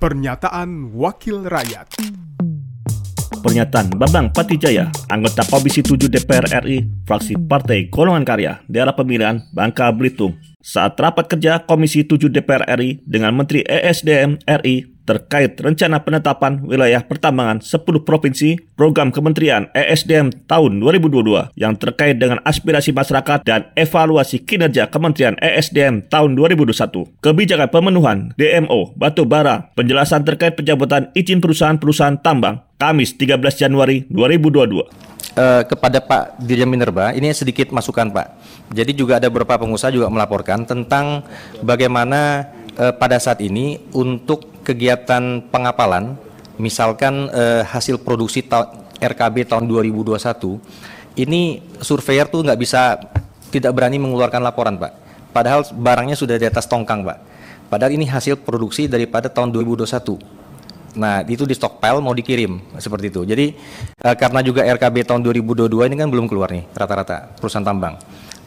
Pernyataan Wakil Rakyat. Pernyataan Bambang Patijaya, anggota Komisi 7 DPR RI, fraksi Partai Golongan Karya, daerah pemilihan Bangka Belitung, saat rapat kerja Komisi 7 DPR RI dengan Menteri ESDM RI terkait rencana penetapan wilayah pertambangan 10 provinsi program Kementerian ESDM tahun 2022 yang terkait dengan aspirasi masyarakat dan evaluasi kinerja Kementerian ESDM tahun 2021. Kebijakan pemenuhan DMO batu bara, penjelasan terkait pencabutan izin perusahaan-perusahaan tambang Kamis 13 Januari 2022. Uh, kepada Pak Dirjen Minerba, ini sedikit masukan Pak. Jadi juga ada beberapa pengusaha juga melaporkan tentang bagaimana uh, pada saat ini untuk kegiatan pengapalan, misalkan uh, hasil produksi ta RKB tahun 2021, ini surveyor tuh nggak bisa tidak berani mengeluarkan laporan, Pak. Padahal barangnya sudah di atas tongkang, Pak. Padahal ini hasil produksi daripada tahun 2021. Nah, itu di stockpile mau dikirim seperti itu. Jadi uh, karena juga RKB tahun 2022 ini kan belum keluar nih rata-rata perusahaan tambang.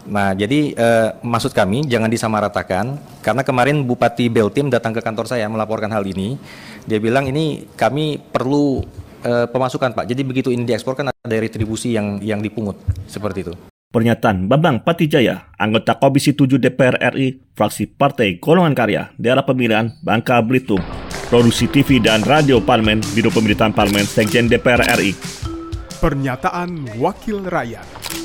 Nah, jadi eh, maksud kami jangan disamaratakan karena kemarin Bupati Beltim datang ke kantor saya melaporkan hal ini. Dia bilang ini kami perlu eh, pemasukan Pak. Jadi begitu ini diekspor kan ada retribusi yang yang dipungut seperti itu. Pernyataan Bambang Patijaya, anggota Komisi 7 DPR RI, fraksi Partai Golongan Karya, daerah pemilihan Bangka Belitung, produksi TV dan radio Parlemen, Biro Pemerintahan Parlemen, Sekjen DPR RI. Pernyataan Wakil Rakyat.